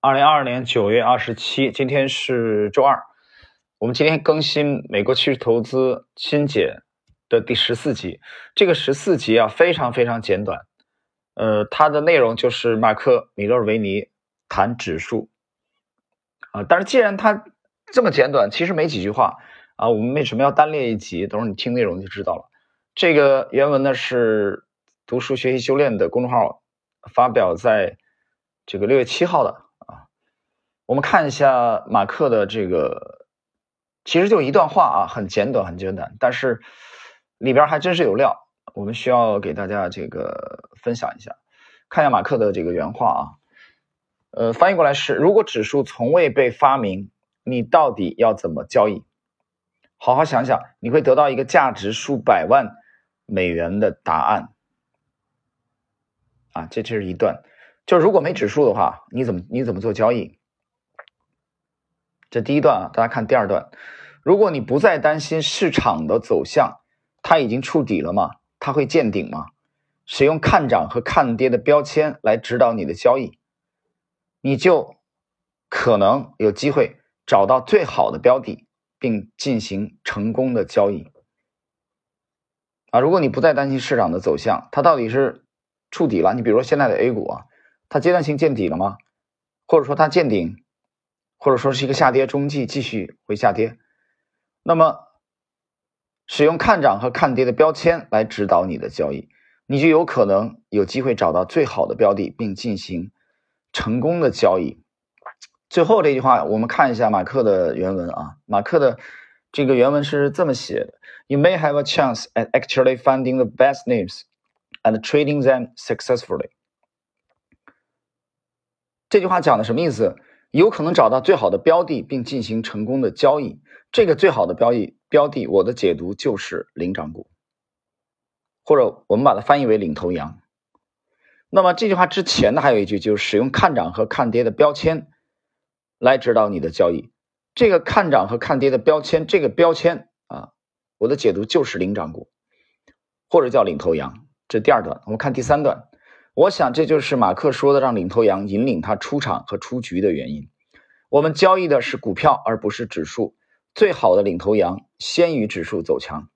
二零二二年九月二十七，今天是周二。我们今天更新美国趋势投资新解的第十四集。这个十四集啊，非常非常简短。呃，它的内容就是马克米勒维尼谈指数啊。但是既然它这么简短，其实没几句话啊。我们为什么要单列一集？等会儿你听内容就知道了。这个原文呢是读书学习修炼的公众号发表在这个六月七号的。我们看一下马克的这个，其实就一段话啊，很简短，很简短，但是里边还真是有料。我们需要给大家这个分享一下，看一下马克的这个原话啊。呃，翻译过来是：如果指数从未被发明，你到底要怎么交易？好好想想，你会得到一个价值数百万美元的答案。啊，这这是一段，就是如果没指数的话，你怎么你怎么做交易？这第一段啊，大家看第二段。如果你不再担心市场的走向，它已经触底了吗？它会见顶吗？使用看涨和看跌的标签来指导你的交易，你就可能有机会找到最好的标的，并进行成功的交易。啊，如果你不再担心市场的走向，它到底是触底了？你比如说现在的 A 股啊，它阶段性见底了吗？或者说它见顶？或者说是一个下跌中继，继续会下跌，那么使用看涨和看跌的标签来指导你的交易，你就有可能有机会找到最好的标的，并进行成功的交易。最后这句话，我们看一下马克的原文啊，马克的这个原文是这么写的：You may have a chance at actually finding the best names and trading them successfully。这句话讲的什么意思？有可能找到最好的标的，并进行成功的交易。这个最好的标的标的，我的解读就是领涨股，或者我们把它翻译为领头羊。那么这句话之前呢，还有一句，就是使用看涨和看跌的标签来指导你的交易。这个看涨和看跌的标签，这个标签啊，我的解读就是领涨股，或者叫领头羊。这第二段，我们看第三段。我想这就是马克说的让领头羊引领他出场和出局的原因。我们交易的是股票，而不是指数。最好的领头羊先于指数走强。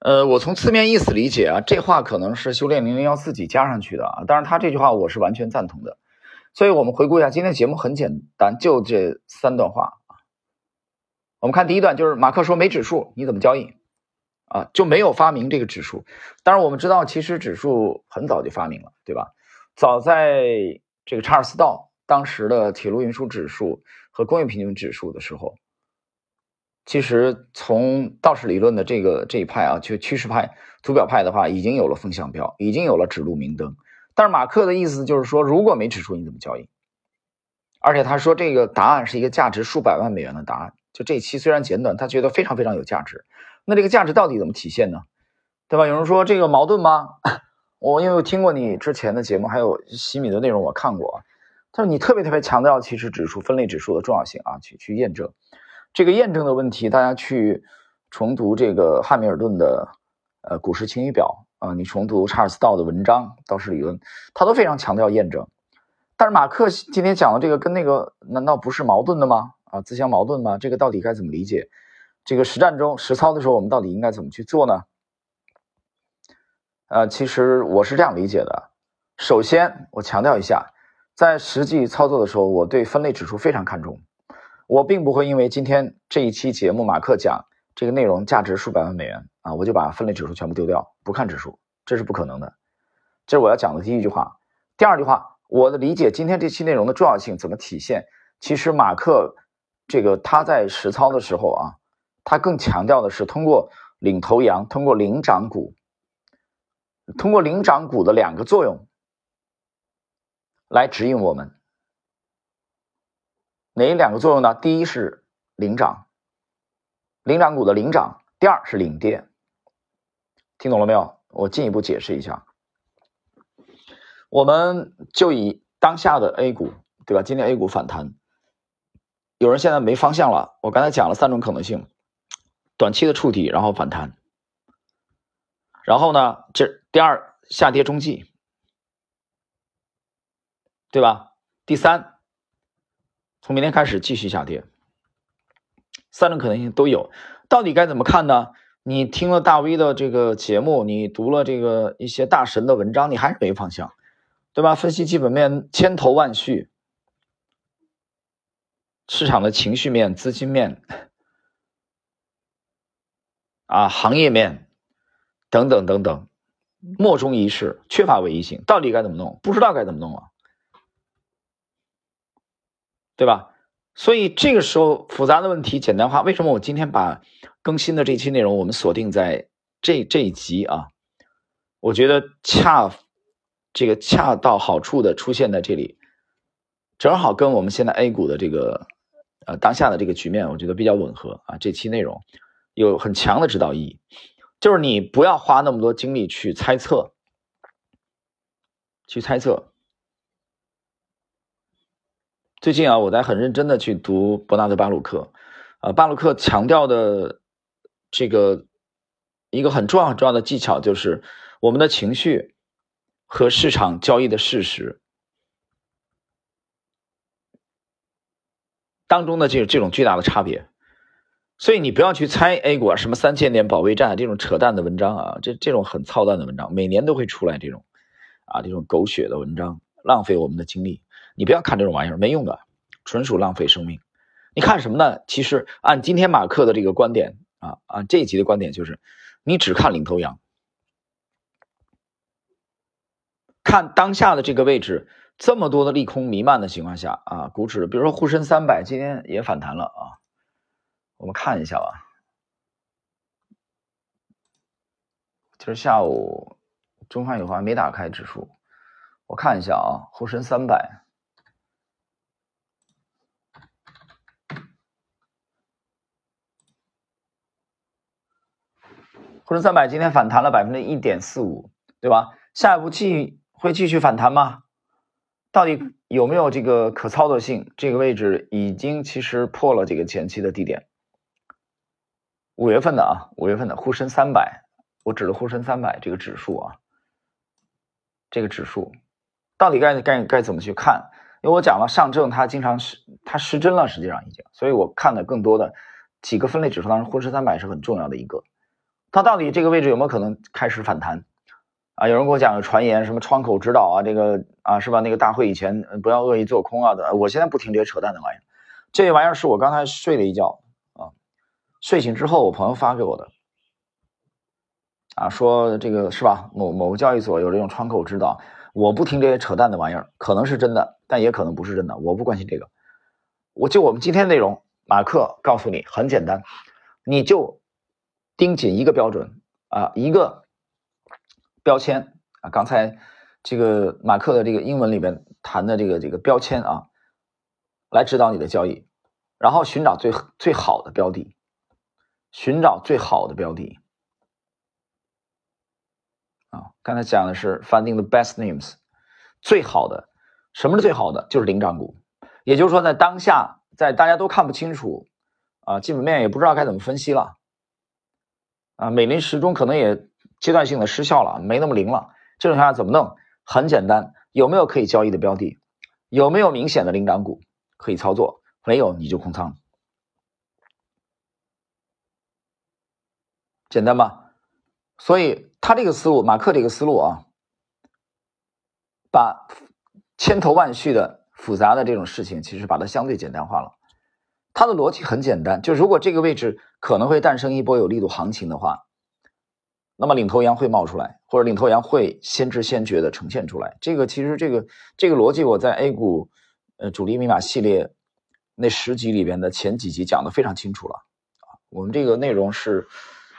呃，我从字面意思理解啊，这话可能是修炼零零幺自己加上去的啊。当然，他这句话我是完全赞同的。所以我们回顾一下今天节目，很简单，就这三段话啊。我们看第一段，就是马克说没指数你怎么交易？啊，就没有发明这个指数。当然，我们知道，其实指数很早就发明了，对吧？早在这个查尔斯道当时的铁路运输指数和工业平均指数的时候，其实从道氏理论的这个这一派啊，就趋势派、图表派的话，已经有了风向标，已经有了指路明灯。但是马克的意思就是说，如果没指数，你怎么交易？而且他说，这个答案是一个价值数百万美元的答案。就这一期虽然简短，他觉得非常非常有价值。那这个价值到底怎么体现呢？对吧？有人说这个矛盾吗？我因为我听过你之前的节目，还有西米的内容，我看过啊。他说你特别特别强调其实指数分类指数的重要性啊，去去验证这个验证的问题。大家去重读这个汉密尔顿的呃股市晴雨表啊，你重读查尔斯道的文章道氏理论，他都非常强调验证。但是马克今天讲的这个跟那个难道不是矛盾的吗？啊，自相矛盾吗？这个到底该怎么理解？这个实战中实操的时候，我们到底应该怎么去做呢？呃，其实我是这样理解的。首先，我强调一下，在实际操作的时候，我对分类指数非常看重。我并不会因为今天这一期节目马克讲这个内容价值数百万美元啊，我就把分类指数全部丢掉，不看指数，这是不可能的。这是我要讲的第一句话。第二句话，我的理解今天这期内容的重要性怎么体现？其实马克这个他在实操的时候啊。它更强调的是通过领头羊，通过领涨股，通过领涨股的两个作用来指引我们。哪两个作用呢？第一是领涨，领涨股的领涨；第二是领跌。听懂了没有？我进一步解释一下。我们就以当下的 A 股，对吧？今天 A 股反弹，有人现在没方向了。我刚才讲了三种可能性。短期的触底，然后反弹，然后呢？这第二下跌中继，对吧？第三，从明天开始继续下跌，三种可能性都有。到底该怎么看呢？你听了大 V 的这个节目，你读了这个一些大神的文章，你还是没方向，对吧？分析基本面千头万绪，市场的情绪面、资金面啊、行业面等等等等，莫衷一是，缺乏唯一性。到底该怎么弄？不知道该怎么弄啊，对吧？所以这个时候复杂的问题简单化。为什么我今天把？更新的这期内容，我们锁定在这这一集啊，我觉得恰这个恰到好处的出现在这里，正好跟我们现在 A 股的这个呃当下的这个局面，我觉得比较吻合啊。这期内容有很强的指导意义，就是你不要花那么多精力去猜测，去猜测。最近啊，我在很认真的去读伯纳德巴鲁克，啊，巴鲁克强调的。这个一个很重要很重要的技巧就是我们的情绪和市场交易的事实当中的这这种巨大的差别，所以你不要去猜 A 股啊什么三千点保卫战这种扯淡的文章啊，这这种很操蛋的文章，每年都会出来这种啊这种狗血的文章，浪费我们的精力。你不要看这种玩意儿，没用的，纯属浪费生命。你看什么呢？其实按今天马克的这个观点。啊啊！这一集的观点就是，你只看领头羊，看当下的这个位置，这么多的利空弥漫的情况下啊，股指比如说沪深三百今天也反弹了啊，我们看一下吧。今儿下午中方有华没打开指数，我看一下啊，沪深三百。沪深三百今天反弹了百分之一点四五，对吧？下一步继会继续反弹吗？到底有没有这个可操作性？这个位置已经其实破了这个前期的低点。五月份的啊，五月份的沪深三百，我指的沪深三百这个指数啊，这个指数到底该该该怎么去看？因为我讲了上证它经常失它失真了，实际上已经，所以我看的更多的几个分类指数当中，沪深三百是很重要的一个。它到底这个位置有没有可能开始反弹？啊，有人跟我讲传言，什么窗口指导啊，这个啊是吧？那个大会以前不要恶意做空啊的。我现在不听这些扯淡的玩意儿，这玩意儿是我刚才睡了一觉，睡醒之后我朋友发给我的，啊说这个是吧？某某个交易所有这种窗口指导，我不听这些扯淡的玩意儿，可能是真的，但也可能不是真的，我不关心这个。我就我们今天内容，马克告诉你很简单，你就。盯紧一个标准啊，一个标签啊。刚才这个马克的这个英文里边谈的这个这个标签啊，来指导你的交易，然后寻找最最好的标的，寻找最好的标的啊。刚才讲的是 finding the best names，最好的，什么是最好的？就是领涨股。也就是说，在当下，在大家都看不清楚啊，基本面也不知道该怎么分析了。啊，美林时钟可能也阶段性的失效了，没那么灵了。这种情况下怎么弄？很简单，有没有可以交易的标的？有没有明显的领涨股可以操作？没有你就空仓，简单吧？所以他这个思路，马克这个思路啊，把千头万绪的复杂的这种事情，其实把它相对简单化了。它的逻辑很简单，就如果这个位置可能会诞生一波有力度行情的话，那么领头羊会冒出来，或者领头羊会先知先觉的呈现出来。这个其实这个这个逻辑我在 A 股呃主力密码系列那十集里边的前几集讲的非常清楚了啊。我们这个内容是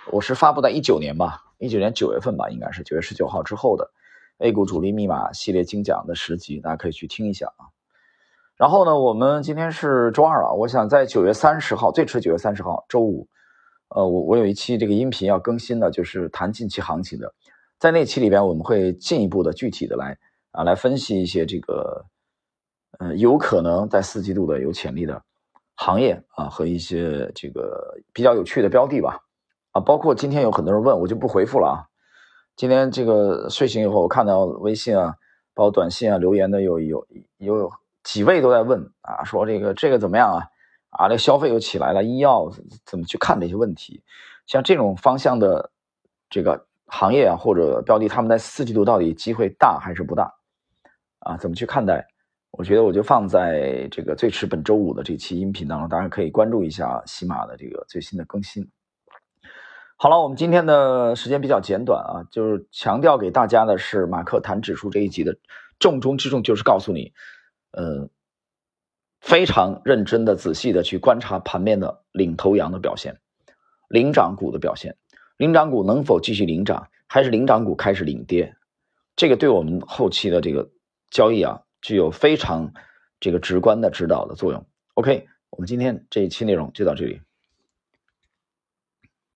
我是发布在一九年吧，一九年九月份吧，应该是九月十九号之后的 A 股主力密码系列精讲的十集，大家可以去听一下啊。然后呢，我们今天是周二啊，我想在九月三十号，最迟九月三十号周五，呃，我我有一期这个音频要更新的，就是谈近期行情的，在那期里边，我们会进一步的具体的来啊来分析一些这个，呃，有可能在四季度的有潜力的行业啊和一些这个比较有趣的标的吧，啊，包括今天有很多人问我就不回复了啊，今天这个睡醒以后，我看到微信啊，包括短信啊留言的有有有。几位都在问啊，说这个这个怎么样啊？啊，这消费又起来了，医药怎么去看这些问题？像这种方向的这个行业啊，或者标的，他们在四季度到底机会大还是不大？啊，怎么去看待？我觉得我就放在这个最迟本周五的这期音频当中，大家可以关注一下喜马的这个最新的更新。好了，我们今天的时间比较简短啊，就是强调给大家的是马克谈指数这一集的重中之重，就是告诉你，呃，非常认真的、仔细的去观察盘面的领头羊的表现，领涨股的表现，领涨股能否继续领涨，还是领涨股开始领跌，这个对我们后期的这个交易啊。具有非常这个直观的指导的作用。OK，我们今天这一期内容就到这里。